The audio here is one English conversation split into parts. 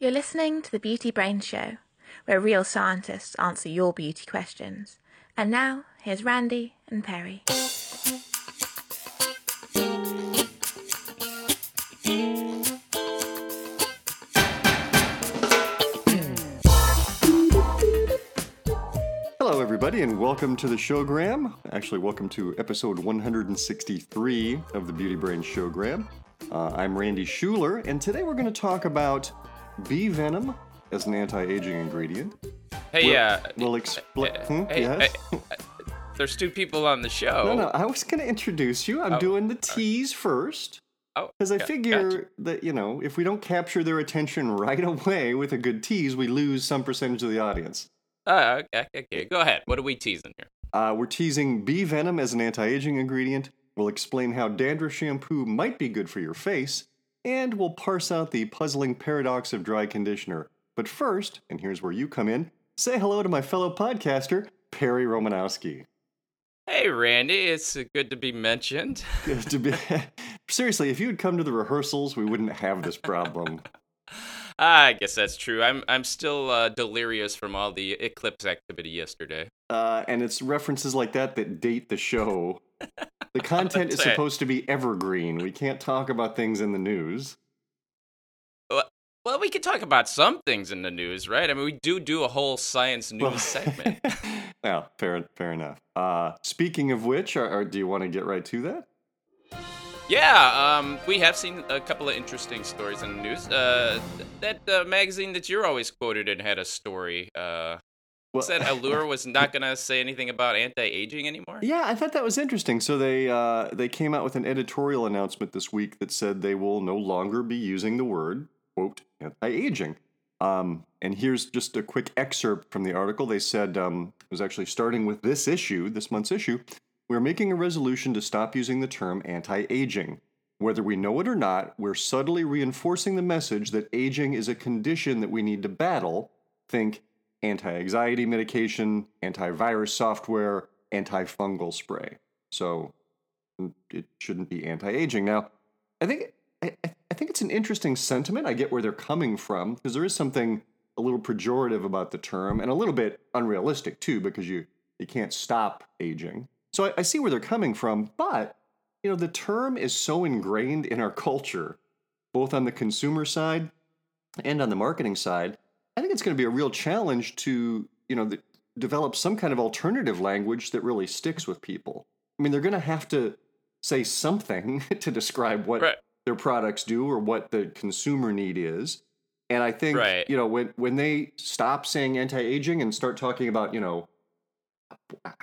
You're listening to the Beauty Brain Show, where real scientists answer your beauty questions. And now, here's Randy and Perry. Hello, everybody, and welcome to the Showgram. Actually, welcome to episode 163 of the Beauty Brain Showgram. Uh, I'm Randy Schueller, and today we're going to talk about bee venom as an anti-aging ingredient. Hey, We'll- uh, we'll explain. uh, hmm, hey, yes? hey, uh, there's two people on the show. No, no, I was going to introduce you. I'm Oh, doing the tease first. Oh, Because I got- figure gotcha. that, you know, if we don't capture their attention right away with a good tease, we lose some percentage of the audience. Uh, okay, okay, go ahead. What are we teasing here? Uh, we're teasing bee venom as an anti aging ingredient. We'll explain how dandruff shampoo might be good for your face. And we'll parse out the puzzling paradox of dry conditioner. But first, and here's where you come in, say hello to my fellow podcaster, Perry Romanowski. Hey, Randy, it's uh, good to be mentioned. Good to be. Seriously, if you had come to the rehearsals, we wouldn't have this problem. I guess that's true. I'm I'm still uh, delirious from all the eclipse activity yesterday. Uh, and it's references like that that date the show. The content is supposed to be evergreen. We can't talk about things in the news. Well, we could talk about some things in the news, right? I mean, we do do a whole science news Well- segment. well, fair, fair enough. Uh, speaking of which, or, or do you want to get right to that? Yeah, um, we have seen a couple of interesting stories in the news. Uh, that uh, magazine that you're always quoted in had a story. Uh, Well, said Allure was not gonna say anything about anti-aging anymore. yeah, I thought that was interesting. So they uh, they came out with an editorial announcement this week that said they will no longer be using the word quote anti-aging. Um, and here's just a quick excerpt from the article. They said um, it was actually starting with this issue, this month's issue. We're making a resolution to stop using the term anti-aging. Whether we know it or not, we're subtly reinforcing the message that aging is a condition that we need to battle. Think anti anxiety medication, antivirus software, antifungal spray. So it shouldn't be anti aging. Now, I think. I- I think it's an interesting sentiment. I get where they're coming from because there is something a little pejorative about the term and a little bit unrealistic too because you you can't stop aging. So I, I see where they're coming from, but you know the term is so ingrained in our culture, both on the consumer side and on the marketing side. I think it's going to be a real challenge to you know the, develop some kind of alternative language that really sticks with people. I mean, they're going to have to say something to describe what Right. their products do or what the consumer need is. And I think Right. you know when when they stop saying anti-aging and start talking about you know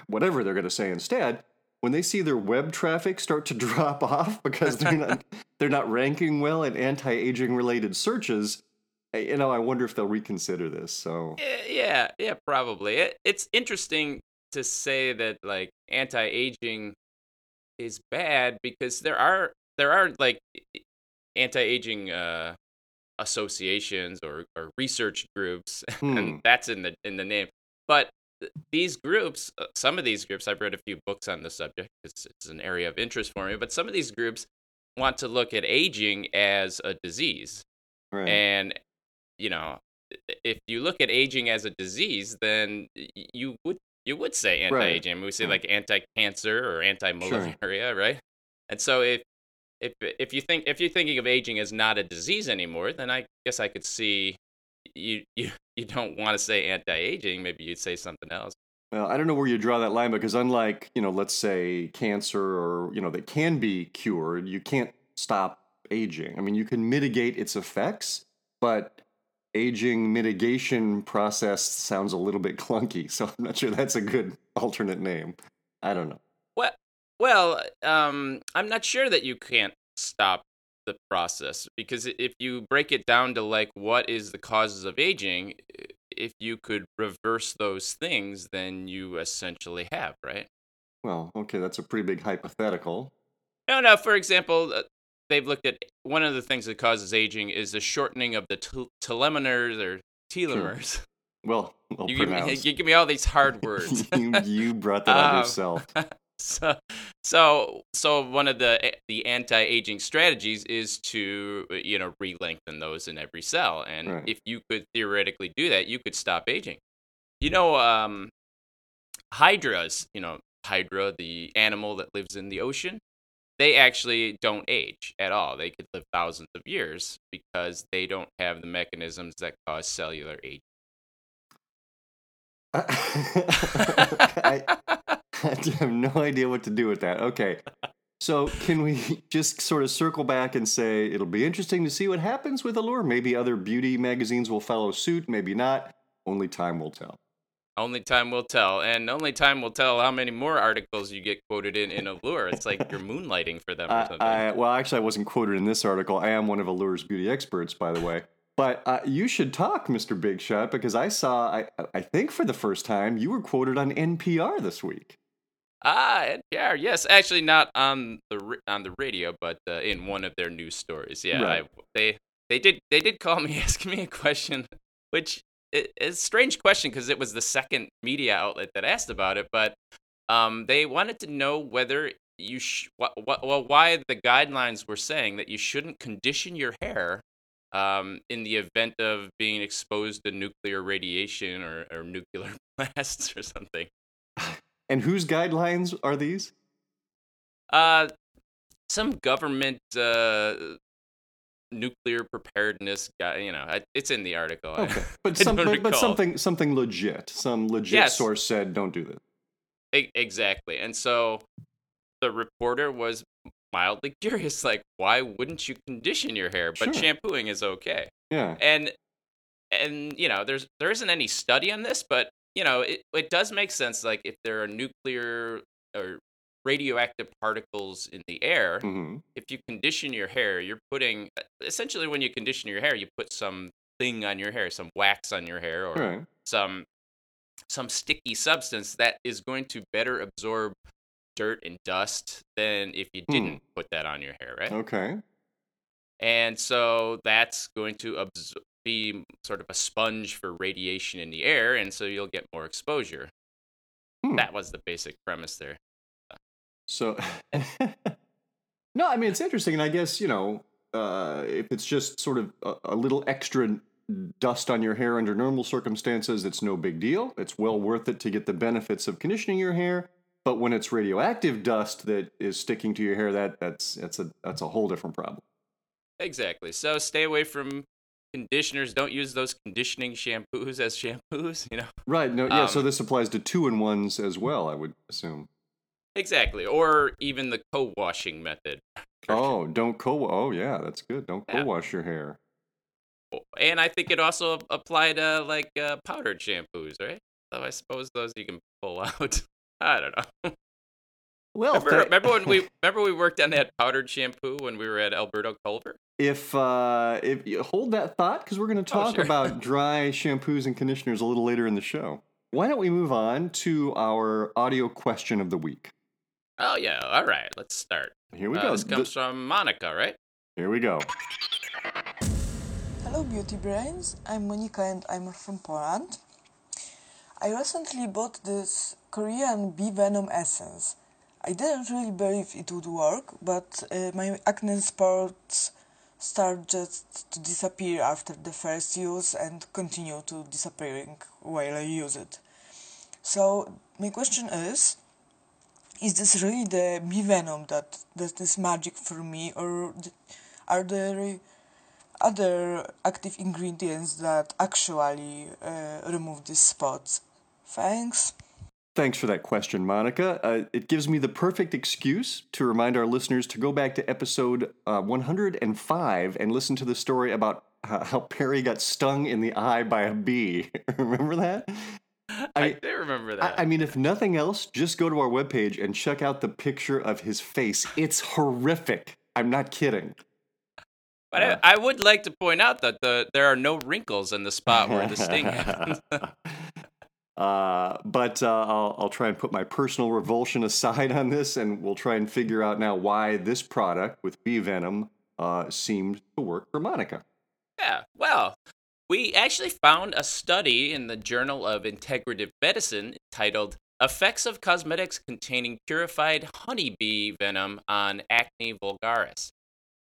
whatever they're going to say instead, when they see their web traffic start to drop off because they're not they're not ranking well in anti-aging related searches, you know, I wonder if they'll reconsider this. So Yeah, yeah, yeah, probably. It, it's interesting to say that like anti-aging is bad because there are there are like anti-aging uh, associations or, or research groups, Hmm. and that's in the in the name. But these groups, uh, some of these groups, I've read a few books on the subject. It's, it's an area of interest for me. But some of these groups want to look at aging as a disease. right. And you know, if you look at aging as a disease, then you would you would say Right. anti-aging. We say Right. like anti-cancer or anti-malaria, right? And so if if if you think if you're thinking of aging as not a disease anymore, then I guess I could see you you you don't want to say anti-aging. Maybe you'd say something else. Well, I don't know where you draw that line because unlike, you know, let's say cancer or, you know, that can be cured, you can't stop aging. I mean, you can mitigate its effects, but aging mitigation process sounds a little bit clunky. So I'm not sure that's a good alternate name. I don't know. Well, well, um, I'm not sure that you can't stop the process because if you break it down to like what is the causes of aging, if you could reverse those things, then you essentially have, right? Well, okay, that's a pretty big hypothetical. No, no. For example, uh, they've looked at one of the things that causes aging is the shortening of the tel- telomeres or telomeres. Well, well You give, me, you give me all these hard words. you, you brought that on Um, yourself. so, So, so one of the eh, the anti-aging strategies is to uh, you know re-lengthen those in every cell, and Right. if you could theoretically do that, you could stop aging. You know, um, hydras. You know, hydra, the animal that lives in the ocean, they actually don't age at all. They could live thousands of years because they don't have the mechanisms that cause cellular aging. I, I have no idea what to do with that. Okay. So, can we just sort of circle back and say it'll be interesting to see what happens with Allure? Maybe other beauty magazines will follow suit, maybe not. Only time will tell. Only time will tell, and only time will tell how many more articles you get quoted in in Allure. It's like you're moonlighting for them or something. I, well, actually, I wasn't quoted in this article. I am one of Allure's beauty experts, by the way. But uh, you should talk, Mr. Big Shot, because I saw, I, I think for the first time, you were quoted on NPR this week. Ah, NPR. Yes, actually not on the on the radio, but uh, in one of their news stories. Yeah, Right. I, they they did they did call me asking me a question, which i- is a strange question because it was the second media outlet that asked about it, but um, they wanted to know whether you sh- wh- wh- well why the guidelines were saying that you shouldn't condition your hair. Um, in the event of being exposed to nuclear radiation or, or nuclear blasts or something. And whose guidelines are these? Uh, some government uh, nuclear preparedness guy. You know, I- it's in the article. Okay, but, I some, but, but something something legit. Some legit Yes. source said, "Don't do this." E- exactly. And so the reporter was mildly curious, like, why wouldn't you condition your hair? But Sure. shampooing is okay. Yeah, And and you know, there's there isn't any study on this, but you know, it it does make sense. Like, if there are nuclear or radioactive particles in the air, hmm if you condition your hair, you're putting essentially when you condition your hair, you put some thing on your hair, some wax on your hair, or right. some some sticky substance that is going to better absorb dirt and dust than if you Hmm. didn't put that on your hair, right? Okay. And so that's going to be sort of a sponge for radiation in the air, and so you'll get more exposure. Hmm. That was the basic premise there. So, no, I mean it's interesting, and I guess you know uh, if it's just sort of a, a little extra dust on your hair under normal circumstances, it's no big deal. It's well worth it to get the benefits of conditioning your hair. But when it's radioactive dust that is sticking to your hair, that that's that's a that's a whole different problem. Exactly. So stay away from conditioners. Don't use those conditioning shampoos as shampoos. You know. Right. No. Yeah. so Um, this applies to two in ones as well. I would assume. Exactly. Or even the co-washing method. Oh, don't co. Oh, yeah, that's good. Don't Yeah. co-wash your hair. And I think it also applied to like uh, powdered shampoos, right? So I suppose those you can pull out. I don't know. Well, Remember, remember when we remember we worked on that powdered shampoo when we were at Alberto Culver? if uh, if you hold that thought, because we're going to talk Oh, sure. about dry shampoos and conditioners a little later in the show. Why don't we move on to our audio question of the week? Oh yeah. All right. Let's start. Here we Uh, go. This Th- comes from Monika, right? Here we go. Hello, Beauty Brains. I'm Monika and I'm from Poland. I recently bought this Korean bee venom essence. I didn't really believe it would work, but uh, my acne spots start just to disappear after the first use and continue to disappearing while I use it. So my question is, is this really the bee venom that that is magic for me, or are there other active ingredients that actually uh, remove these spots? Thanks. Thanks for that question, Monika. Uh, it gives me the perfect excuse to remind our listeners to go back to episode uh, 105 and listen to the story about how, how Perry got stung in the eye by a bee. Remember that? I, I- remember that. I, I mean, if nothing else, just go to our webpage and check out the picture of his face. It's horrific. I'm not kidding. but I, I would like to point out that the there are no wrinkles in the spot where the sting happens. Uh, but uh, I'll, I'll try and put my personal revulsion aside on this, and we'll try and figure out now why this product with bee venom uh, seemed to work for Monika. Yeah, well, we actually found a study in the Journal of Integrative Medicine titled effects of cosmetics containing purified honeybee venom on acne vulgaris.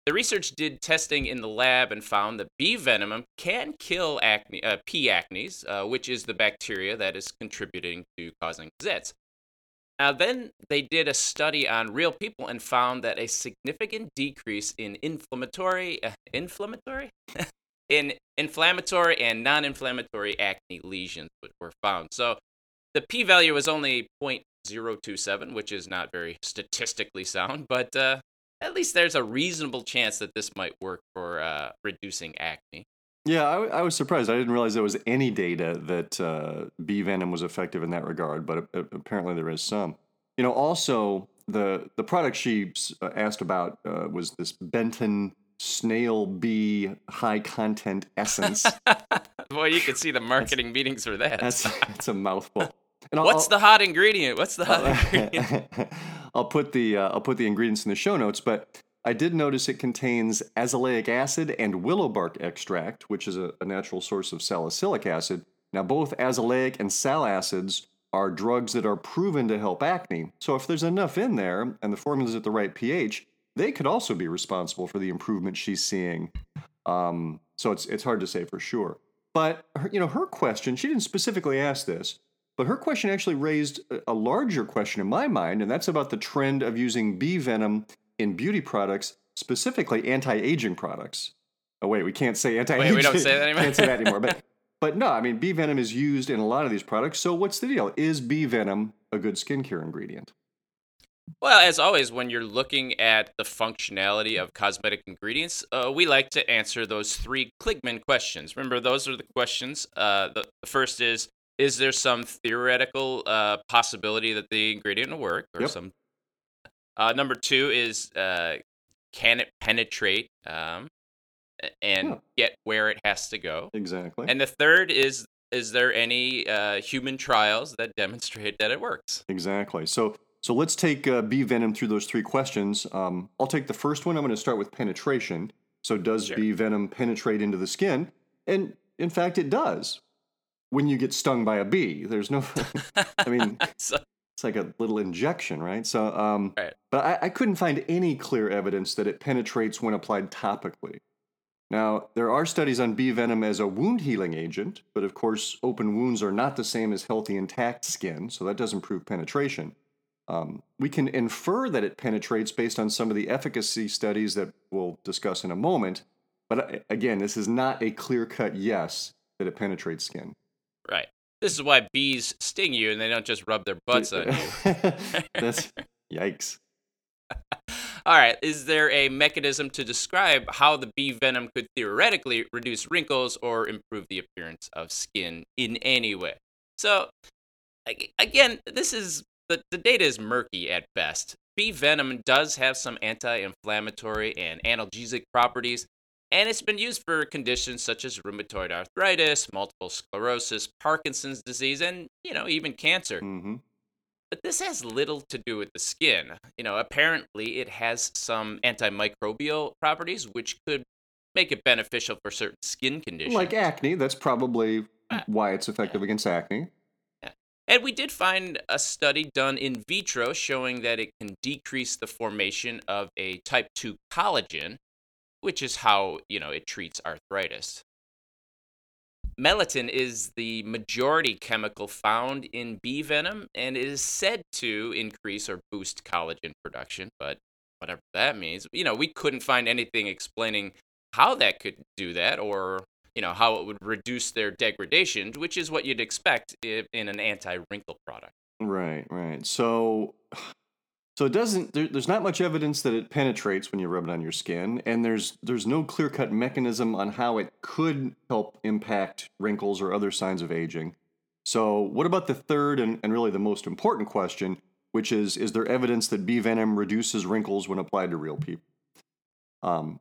The research did testing in the lab and found that bee venom can kill acne, uh, P. acnes, uh, which is the bacteria that is contributing to causing zits. Now, then they did a study on real people and found that a significant decrease in inflammatory, uh, inflammatory, in inflammatory and non-inflammatory acne lesions were found. So, the p-value was only 0.027, which is not very statistically sound, but uh, at least there's a reasonable chance that this might work for uh, reducing acne. Yeah, I, I, was surprised. I didn't realize there was any data that uh, bee venom was effective in that regard, but apparently there is some. You know, also the the product she uh, asked about uh, was this Benton snail bee high content essence. Boy, you could see the marketing that's, meetings for that. That's, that's a mouthful. And What's the hot ingredient? What's the hot ingredient? I'll put the uh, I'll put the ingredients in the show notes, but I did notice it contains azelaic acid and willow bark extract, which is a, a natural source of salicylic acid. Now, both azelaic and sal acids are drugs that are proven to help acne. So, if there's enough in there and the formula's at the right pH, they could also be responsible for the improvement she's seeing. Um, so it's it's hard to say for sure. But her, you know, her question, she didn't specifically ask this, but her question actually raised a larger question in my mind, and that's about the trend of using bee venom in beauty products, specifically anti-aging products. Oh wait, we can't say anti-aging. Wait, we don't say that anymore. can't say that anymore. But but no, I mean bee venom is used in a lot of these products. So what's the deal? Is bee venom a good skincare ingredient? Well, as always, when you're looking at the functionality of cosmetic ingredients, uh, we like to answer those three Kligman questions. Remember, those are the questions. Uh, the, the, first is Is there some theoretical uh, possibility that the ingredient will work? Or yep. some. Uh, number two is uh, Can it penetrate um, and yeah. get where it has to go? Exactly. And the third is Is there any uh, human trials that demonstrate that it works? Exactly. So so let's take uh, bee venom through those three questions. Um, I'll take the first one. I'm going to start with penetration. So, does sure. bee venom penetrate into the skin? And in fact, it does. When you get stung by a bee, there's no. I mean, so, it's like a little injection, right? So, um, right. but I, I couldn't find any clear evidence that it penetrates when applied topically. Now, there are studies on bee venom as a wound healing agent, but of course, open wounds are not the same as healthy, intact skin, so that doesn't prove penetration. Um, we can infer that it penetrates based on some of the efficacy studies that we'll discuss in a moment. But uh, again, this is not a clear cut yes that it penetrates skin. Right. This is why bees sting you and they don't just rub their butts on you. That's yikes. All right. Is there a mechanism to describe how the bee venom could theoretically reduce wrinkles or improve the appearance of skin in any way? So, again, this is the, the data is murky at best. Bee venom does have some anti inflammatory and analgesic properties, and it's been used for conditions such as rheumatoid arthritis, multiple sclerosis, Parkinson's disease, and, you know, even cancer. Mm-hmm. But this has little to do with the skin. You know, apparently it has some antimicrobial properties which could make it beneficial for certain skin conditions. Like acne, that's probably ah. why it's effective against acne. And we did find a study done in vitro showing that it can decrease the formation of a type 2 collagen, which is how, you know, it treats arthritis. Melittin is the majority chemical found in bee venom and it is said to increase or boost collagen production, but whatever that means, you know, we couldn't find anything explaining how that could do that or you know how it would reduce their degradation, which is what you'd expect in an anti-wrinkle product. Right, right. So, so it doesn't. There, there's not much evidence that it penetrates when you rub it on your skin, and there's there's no clear-cut mechanism on how it could help impact wrinkles or other signs of aging. So, what about the third and, and really the most important question, which is: Is there evidence that bee venom reduces wrinkles when applied to real people? Um,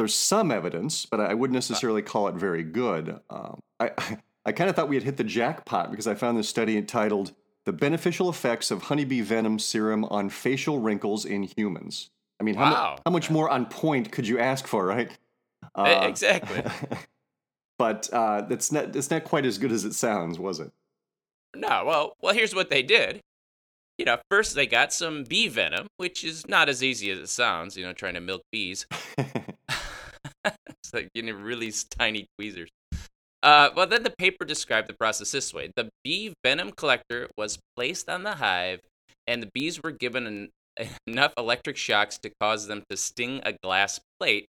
there's some evidence, but I wouldn't necessarily call it very good. Um, I, I kind of thought we had hit the jackpot because I found this study entitled The Beneficial Effects of Honeybee Venom Serum on Facial Wrinkles in Humans. I mean, how, wow. mu- how much more on point could you ask for, right? Uh, exactly. but uh, it's, not, it's not quite as good as it sounds, was it? No, well, well, here's what they did. You know, first they got some bee venom, which is not as easy as it sounds. You know, trying to milk bees. it's like you know really tiny tweezers. Uh, well, then the paper described the process this way: the bee venom collector was placed on the hive, and the bees were given an, enough electric shocks to cause them to sting a glass plate,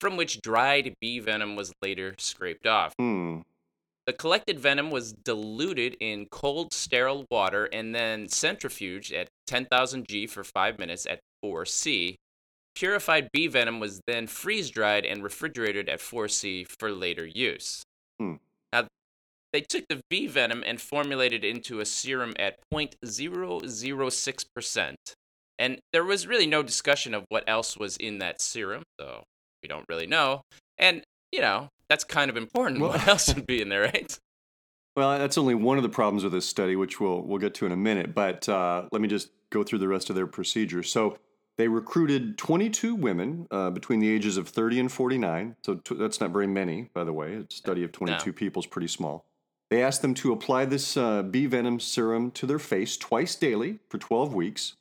from which dried bee venom was later scraped off. Hmm. The collected venom was diluted in cold, sterile water and then centrifuged at 10,000 G for five minutes at 4 C. Purified bee venom was then freeze dried and refrigerated at 4 C for later use. Hmm. Now, they took the bee venom and formulated it into a serum at 0.006%. And there was really no discussion of what else was in that serum, so we don't really know. And, you know, that's kind of important. Well- what else would be in there, right? Well, that's only one of the problems with this study, which we'll we'll get to in a minute. But uh, let me just go through the rest of their procedure. So they recruited 22 women uh, between the ages of 30 and 49. So t- that's not very many, by the way. A study of 22 No. people is pretty small. They asked them to apply this uh, bee venom serum to their face twice daily for 12 weeks.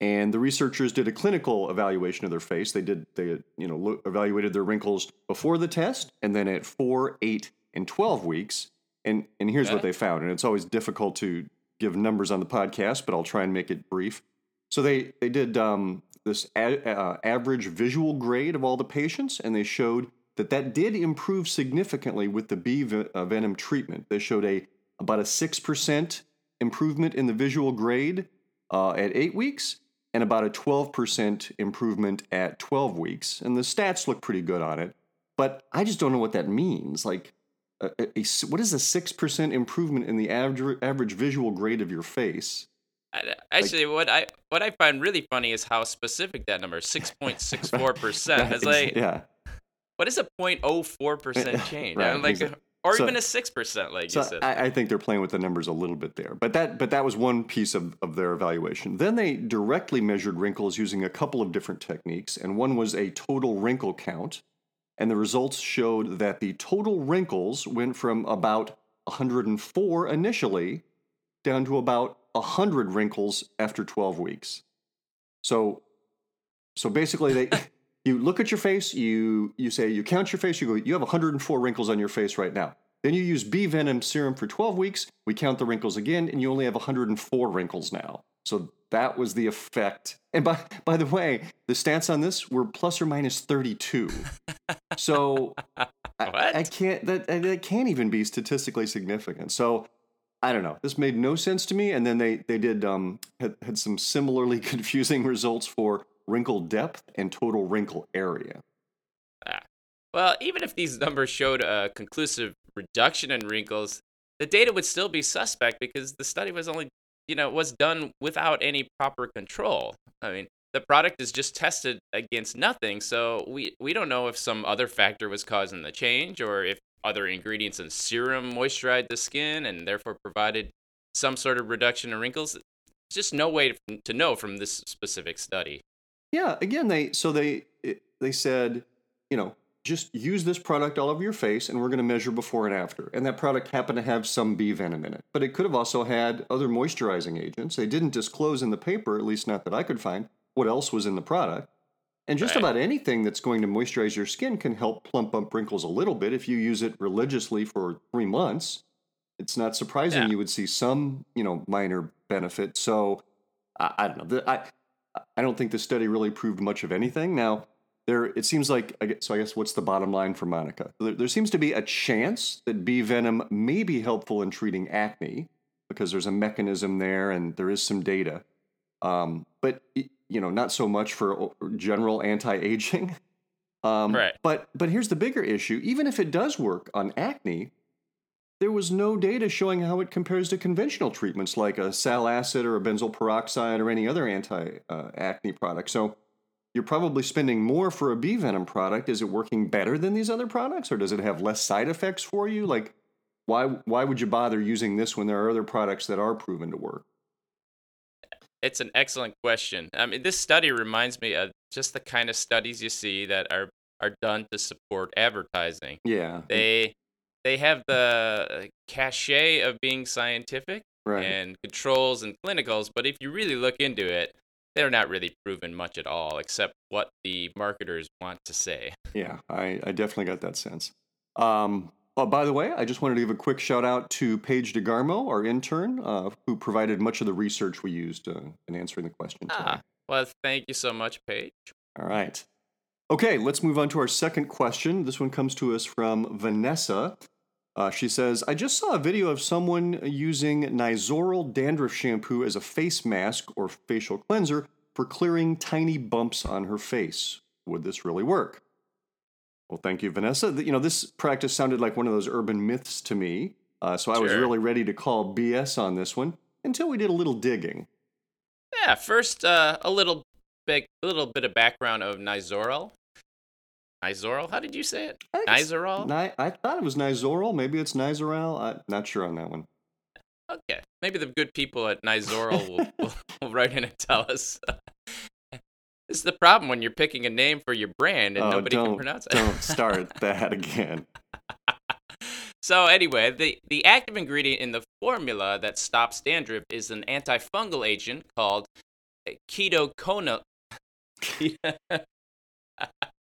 And the researchers did a clinical evaluation of their face. They did they you know lo- evaluated their wrinkles before the test and then at 4, 8 and 12 weeks. And and here's what they found. And it's always difficult to give numbers on the podcast, but I'll try and make it brief. So they they did um, this a, uh, average visual grade of all the patients, and they showed that that did improve significantly with the bee uh, venom treatment. They showed a about a six percent improvement in the visual grade uh, at eight weeks, and about a twelve percent improvement at twelve weeks. And the stats look pretty good on it, but I just don't know what that means. Like, a, a- what is a six percent improvement in the average average visual grade of your face? Actually, what I what I find really funny is how specific that number six point six four percent. is. like, yeah. what is a 0.04 percent change? Right, like, exactly. or So- even a six percent, like So you said. I, I think they're playing with the numbers a little bit there, but that but that was one piece of, of their evaluation. Then they directly measured wrinkles using a couple of different techniques, and one was a total wrinkle count, and the results showed that the total wrinkles went from about 104 initially down to about 100 wrinkles after 12 weeks. So so basically they you look at your face, you you say you count your face, you go you have 104 wrinkles on your face right now. Then you use bee venom serum for 12 weeks, we count the wrinkles again and you only have 104 wrinkles now. So that was the effect. And by by the way, the stats on this were plus or minus 32. So I, I can't that that can't even be statistically significant. So I don't know. This made no sense to me. And then they they did um had, had some similarly confusing results for wrinkle depth and total wrinkle area. Well, even if these numbers showed a conclusive reduction in wrinkles, the data would still be suspect because the study was only, you know, was done without any proper control. I mean, the product is just tested against nothing, so we we don't know if some other factor was causing the change or if other ingredients in serum moisturized the skin and therefore provided some sort of reduction in wrinkles. There's just no way to, to know from this specific study. Yeah, again they so they they said, you know, just use this product all over your face and we're going to measure before and after. And that product happened to have some bee venom in it. But it could have also had other moisturizing agents. They didn't disclose in the paper, at least not that I could find, what else was in the product. And just Right. about anything that's going to moisturize your skin can help plump up wrinkles a little bit if you use it religiously for 3 months. It's not surprising Yeah. you would see some, you know, minor benefit. So I, I don't know. The, I I don't think the study really proved much of anything. Now, there it seems like I guess- so. I guess what's the bottom line for Monika? There, there seems to be a chance that bee venom may be helpful in treating acne because there's a mechanism there and there is some data. Um, but you know, not so much for general anti-aging. Um, Right. But but here's the bigger issue: even if it does work on acne, there was no data showing how it compares to conventional treatments like a sal acid or a benzoyl peroxide or any other anti-acne product. So you're probably spending more for a bee venom product. Is it working better than these other products, or does it have less side effects for you? Like, why why would you bother using this when there are other products that are proven to work? It's an excellent question. I mean, this study reminds me of just the kind of studies you see that are are done to support advertising. Yeah, They they have the uh, cachet of being scientific Right. and controls and clinicals, but if you really look into it, they're not really proven much at all, except what the marketers want to say. Yeah, I, I definitely got that sense. Um, oh, by the way, I just wanted to give a quick shout out to Paige DeGarmo, our intern, uh, who provided much of the research we used uh, in answering the question. today. Ah, well, thank you so much, Paige. All right. Okay, let's move on to our second question. This one comes to us from Vanessa. Uh, she says, I just saw a video of someone using Nizoral dandruff shampoo as a face mask or facial cleanser for clearing tiny bumps on her face. Would this really work? Well, thank you, Vanessa. You know, this practice sounded like one of those urban myths to me, uh, so I was really ready to call BS on this one until we did a little digging. Yeah, first, uh, a little bit, a little bit of background of Nizoral. Nizoral? How did you say it? I think it's Nizoral? Ni- I thought it was Nizoral. Maybe it's Nizoral. I'm not sure on that one. Okay, maybe the good people at Nizoral will, will, will write in and tell us. This is the problem when you're picking a name for your brand and Oh, nobody can pronounce it. Don't start that again. so anyway, the the active ingredient in the formula that stops dandruff is an antifungal agent called ketoconazole.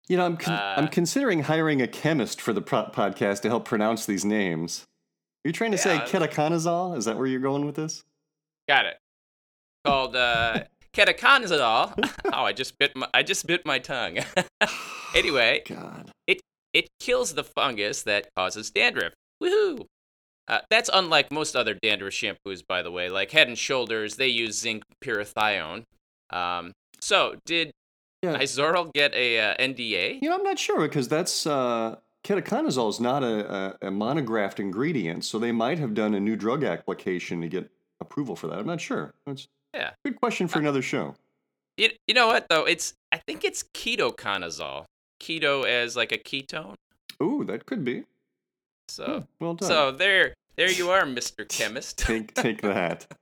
You know, I'm con- I'm Uh, considering hiring a chemist for the pro- podcast to help pronounce these names. Are you trying to Yeah. say ketoconazole? Is that where you're going with this? Got it. Called uh, ketoconazole. oh, I just bit my I just bit my tongue. anyway, God. it kills the fungus that causes dandruff. Woohoo! Uh, that's unlike most other dandruff shampoos, by the way. Like Head and Shoulders, they use zinc pyrithione. Um, so, did Yeah. Nizoral get a uh, NDA? You know, I'm not sure because that's uh, ketoconazole is not a, a, a monographed ingredient, so they might have done a new drug application to get approval for that. I'm not sure. That's Yeah. good question for another show. You, you know what though? It's I think it's ketoconazole. Keto as like a ketone. Ooh, that could be. So Hmm, well done. so there there you are, Mr. Chemist. take take that.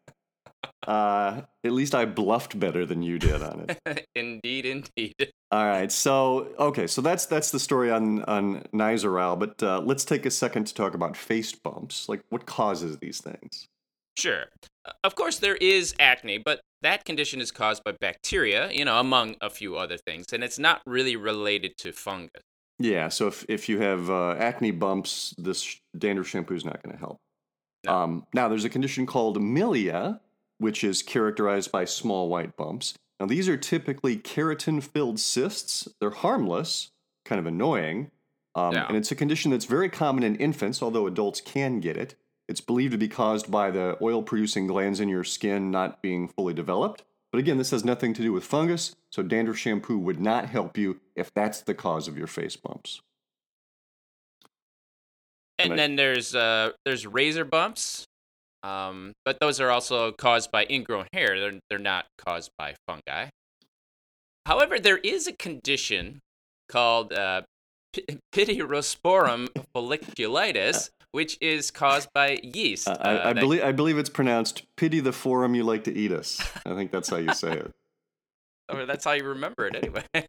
Uh, at least I bluffed better than you did on it. indeed, indeed. All right, so okay, so that's that's the story on on Nizoral, but uh, let's take a second to talk about face bumps. Like, what causes these things? Sure. Uh, Of course, there is acne, but that condition is caused by bacteria, you know, among a few other things, and it's not really related to fungus. Yeah, so if if you have uh, acne bumps, this dandruff shampoo is not going to help. No. Um, now, there's a condition called milia, which is characterized by small white bumps. Now, these are typically keratin-filled cysts. They're harmless, kind of annoying, um, Yeah. and it's a condition that's very common in infants, although adults can get it. It's believed to be caused by the oil-producing glands in your skin not being fully developed. But again, this has nothing to do with fungus, so dandruff shampoo would not help you if that's the cause of your face bumps. And Right. then there's uh there's razor bumps, um, but those are also caused by ingrown hair. They're they're not caused by fungi. However, there is a condition called uh, P- Pityrosporum folliculitis, which is caused by yeast. Uh, I, uh, I that- believe I believe it's pronounced "pity the forum you like to eat us." I think that's how you say it. or that's how you remember it anyway.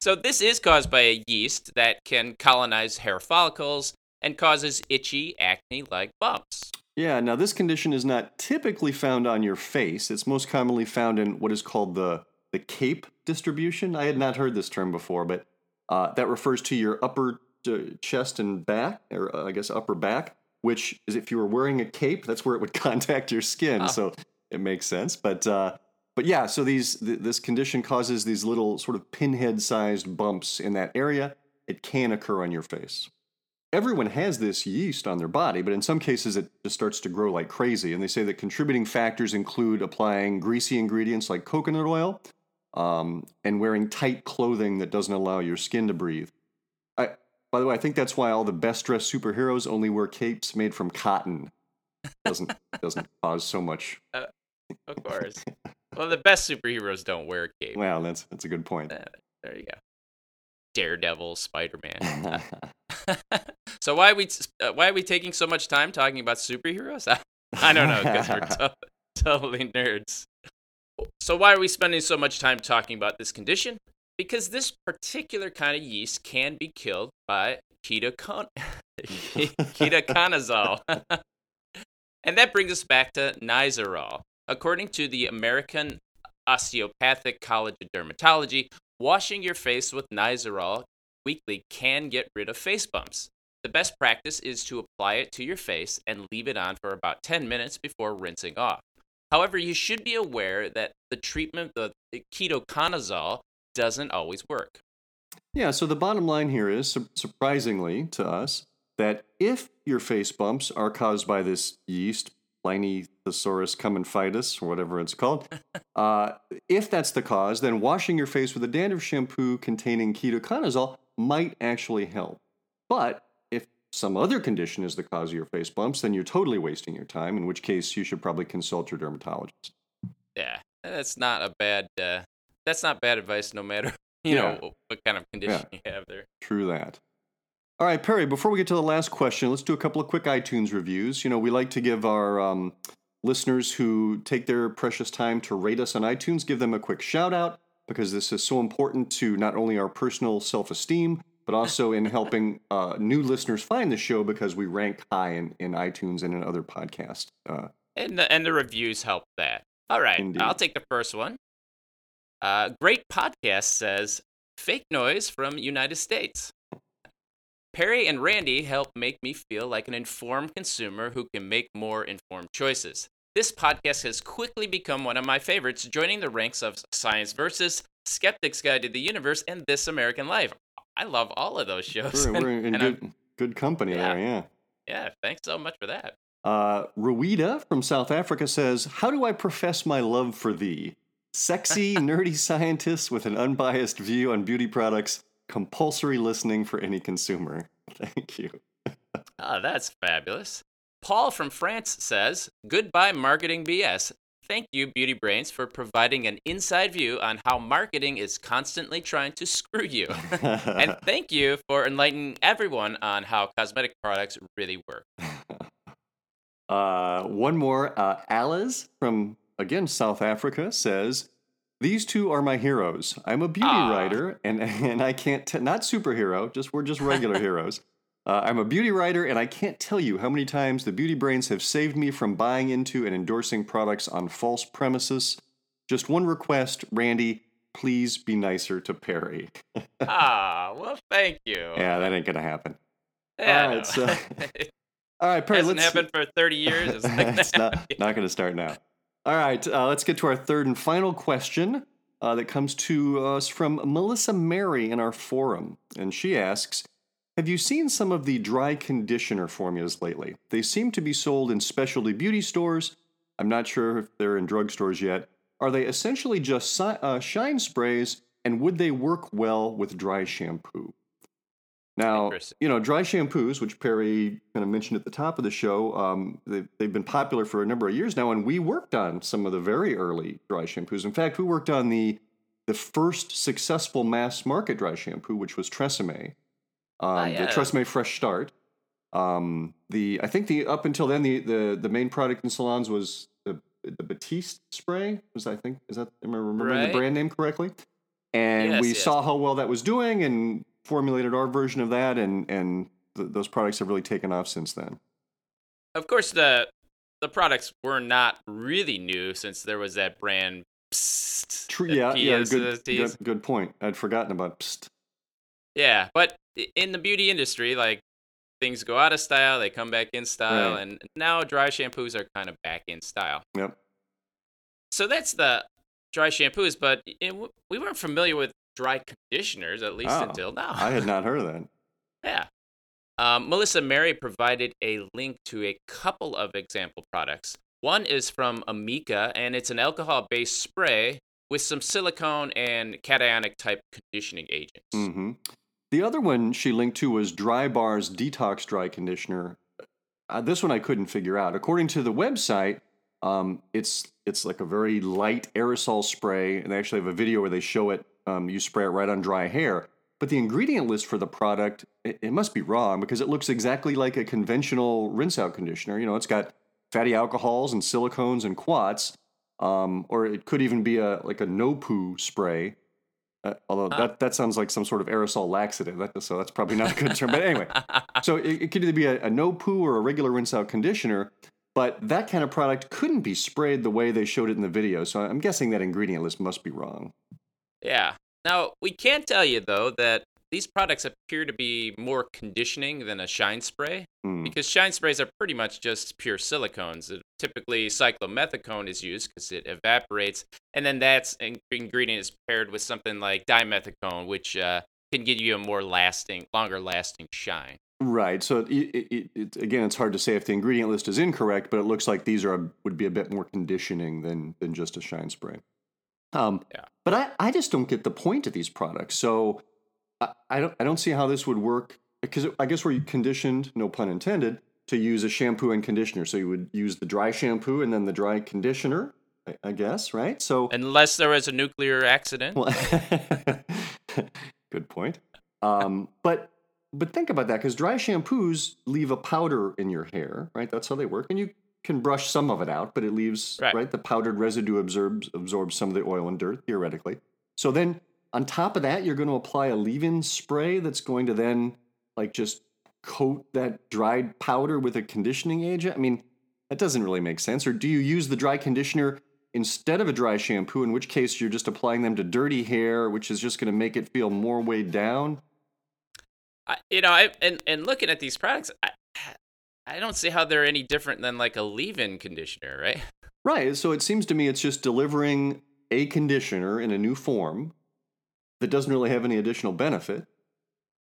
so this is caused by a yeast that can colonize hair follicles and causes itchy acne-like bumps. Yeah. Now, this condition is not typically found on your face. It's most commonly found in what is called the the cape distribution. I had not heard this term before, but uh, that refers to your upper uh, chest and back, or uh, I guess upper back. Which is if you were wearing a cape, that's where it would contact your skin. Oh. So it makes sense. But uh, but yeah, so these th- this condition causes these little sort of pinhead-sized bumps in that area. It can occur on your face. Everyone has this yeast on their body, but in some cases it just starts to grow like crazy. And they say that contributing factors include applying greasy ingredients like coconut oil um, and wearing tight clothing that doesn't allow your skin to breathe. I, by the way, I think that's why all the best dressed superheroes only wear capes made from cotton. Doesn't doesn't cause so much. Of course. well, the best superheroes don't wear capes. Well, that's that's a good point. Uh, there you go. Daredevil, Spider-Man. so why are we uh, why are we taking so much time talking about superheroes? I don't know because we're to- totally nerds. So why are we spending so much time talking about this condition? Because this particular kind of yeast can be killed by ketocon- ketoconazole. and that brings us back to Nizoral. According to the American Osteopathic College of Dermatology, washing your face with Nizoral weekly can get rid of face bumps. The best practice is to apply it to your face and leave it on for about 10 minutes before rinsing off. However, you should be aware that the treatment of eh, ketoconazole doesn't always work. Yeah, so the bottom line here is, su- surprisingly to us, that if your face bumps are caused by this yeast, Pliny thesaurus cuminfitis, or whatever it's called, uh, if that's the cause, then washing your face with a dandruff shampoo containing ketoconazole might actually help. But if some other condition is the cause of your face bumps, then you're totally wasting your time, in which case you should probably consult your dermatologist. Yeah, that's not a bad. Uh, that's not bad advice, no matter you Yeah. know what, kind of condition you have there. True that. All right, Perry, before we get to the last question, let's do a couple of quick iTunes reviews. You know, we like to give our um, listeners who take their precious time to rate us on iTunes, give them a quick shout out because this is so important to not only our personal self esteem, but also in helping uh, new listeners find the show because we rank high in, in iTunes and in other podcasts. Uh, And the, and the reviews help that. All right, Indeed. I'll take the first one. Uh, great podcast says fake noise from United States. Perry and Randy help make me feel like an informed consumer who can make more informed choices. This podcast has quickly become one of my favorites, joining the ranks of Science Versus, Skeptic's Guide to the Universe, and This American Life. I love all of those shows. we're, we're in and good, good company Yeah. there, yeah. yeah, thanks so much for that. Uh, Ruida from South Africa says, How do I profess my love for thee? Sexy, nerdy scientists with an unbiased view on beauty products, compulsory listening for any consumer. Thank you. Oh, that's fabulous. Paul from France says, Goodbye, marketing BS. Thank you, Beauty Brains, for providing an inside view on how marketing is constantly trying to screw you. and thank you for enlightening everyone on how cosmetic products really work. Uh, one more. Uh, Alice from, again, South Africa says, These two are my heroes. I'm a beauty writer, and, and I can't, t- not superhero, just we're just regular heroes. Uh, I'm a beauty writer, and I can't tell you how many times the beauty brains have saved me from buying into and endorsing products on false premises. Just one request, Randy, please be nicer to Perry. Ah, well, thank you. Yeah, that ain't gonna happen. Yeah, All right, so- it All right, Perry, hasn't let's. happened for 30 years. It's like it's not not going to start now. All right, uh, let's get to our third and final question uh, that comes to us from Melissa Mary in our forum, and she asks. Have you seen some of the dry conditioner formulas lately? They seem to be sold in specialty beauty stores. I'm not sure if they're in drugstores yet. Are they essentially just si- uh, shine sprays, and would they work well with dry shampoo? Now, you know, dry shampoos, which Perry kind of mentioned at the top of the show, um, they've, they've been popular for a number of years now, and we worked on some of the very early dry shampoos. In fact, we worked on the the first successful mass market dry shampoo, which was Tresemme, um, Ah, yeah. the Tresemme Fresh Start. Um, the I think the up until then the the, the main product in salons was the the Batiste spray. Was I think is that am I remembering Right. the brand name correctly? And Yes, we yes. saw how well that was doing and formulated our version of that, and and th- those products have really taken off since then. Of course, the the products were not really new since there was that brand. Psst, True. Yeah. Yeah. Good, good. Good point. I'd forgotten about. Psst. Yeah, but in the beauty industry, like things go out of style, they come back in style, Right. and now dry shampoos are kind of back in style. Yep. So that's the dry shampoos, but it, we weren't familiar with dry conditioners at least Oh, until now. I had not heard of that. Yeah. Um, Melissa Mary provided a link to a couple of example products. One is from Amika, and it's an alcohol based spray with some silicone and cationic type conditioning agents. hmm The other one she linked to was Drybar's Detox Dry Conditioner. Uh, this one I couldn't figure out. According to the website, um, it's it's like a very light aerosol spray, and they actually have a video where they show it. Um, you spray it right on dry hair. But the ingredient list for the product, it, it must be wrong because it looks exactly like a conventional rinse out conditioner. You know, it's got fatty alcohols and silicones and quats, um, or it could even be a like a no poo spray. Uh, although that, that sounds like some sort of aerosol laxative, that, so that's probably not a good term. But anyway, so it, it could either be a, a no poo or a regular rinse out conditioner, but that kind of product couldn't be sprayed the way they showed it in the video. So I'm guessing that ingredient list must be wrong. Yeah. Now, we can tell you, though, that these products appear to be more conditioning than a shine spray Hmm. because shine sprays are pretty much just pure silicones. Uh, Typically, cyclomethicone is used because it evaporates, and then that's in- ingredient is paired with something like dimethicone, which uh, can give you a more lasting, longer lasting shine. Right. So it, it, it, it, again, it's hard to say if the ingredient list is incorrect, but it looks like these are would be a bit more conditioning than than just a shine spray. Um, Yeah. But I, I just don't get the point of these products. So I, I don't I don't see how this would work because I guess we're conditioned, no pun intended, to use a shampoo and conditioner. So you would use the dry shampoo and then the dry conditioner, I, I guess, right? So Unless there was a nuclear accident. well, good point. Um, but but think about that because dry shampoos leave a powder in your hair, right? That's how they work, and you can brush some of it out, but it leaves Right. right, the powdered residue absorbs absorbs some of the oil and dirt theoretically. So then on top of that, you're going to apply a leave-in spray that's going to then like just coat that dried powder with a conditioning agent. I mean, that doesn't really make sense. Or do you use the dry conditioner instead of a dry shampoo, in which case you're just applying them to dirty hair, which is just going to make it feel more weighed down? I, you know, I, and and looking at these products, I, I don't see how they're any different than like a leave-in conditioner, right? Right. So it seems to me it's just delivering a conditioner in a new form that doesn't really have any additional benefit.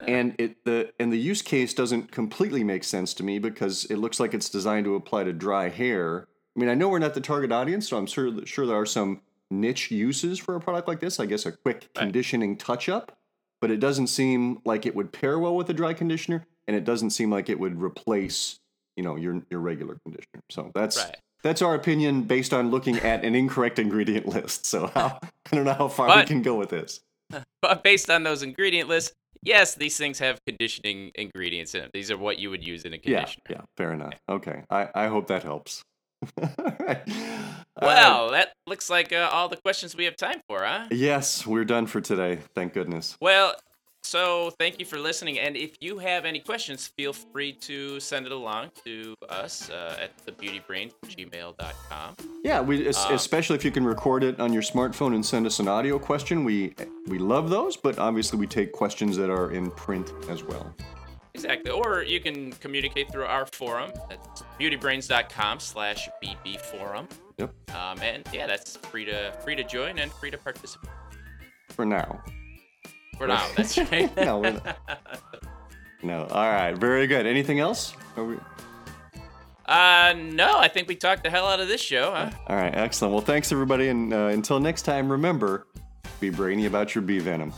Uh-huh. And it the and the use case doesn't completely make sense to me because it looks like it's designed to apply to dry hair. I mean, I know we're not the target audience, so I'm sure sure there are some niche uses for a product like this. I guess a quick Right. conditioning touch up, but it doesn't seem like it would pair well with a dry conditioner, and it doesn't seem like it would replace you know your your regular conditioner. So that's Right. that's our opinion based on looking at an incorrect ingredient list. So how, I don't know how far we can go with this. But based on those ingredient lists, yes, these things have conditioning ingredients in them. These are what you would use in a conditioner. yeah, yeah fair enough. Okay, I, I hope that helps. All right. Uh, Well, that looks like uh, all the questions we have time for, huh? yes, we're done for today. Thank goodness. Well, so thank you for listening. And if you have any questions, feel free to send it along to us uh, at thebeautybrain@gmail.com. Yeah, we Um, especially if you can record it on your smartphone and send us an audio question. We we love those, but obviously we take questions that are in print as well. Exactly. Or you can communicate through our forum. That's beautybrains.com slash bbforum. Yep. Um, and yeah, that's free to free to join and free to participate. For now. That's right. No, we're not. No. All right. Very good. Anything else? We- uh, no, I think we talked the hell out of this show, huh? All right. Excellent. Well, thanks everybody, and uh, until next time, remember, be brainy about your bee venom.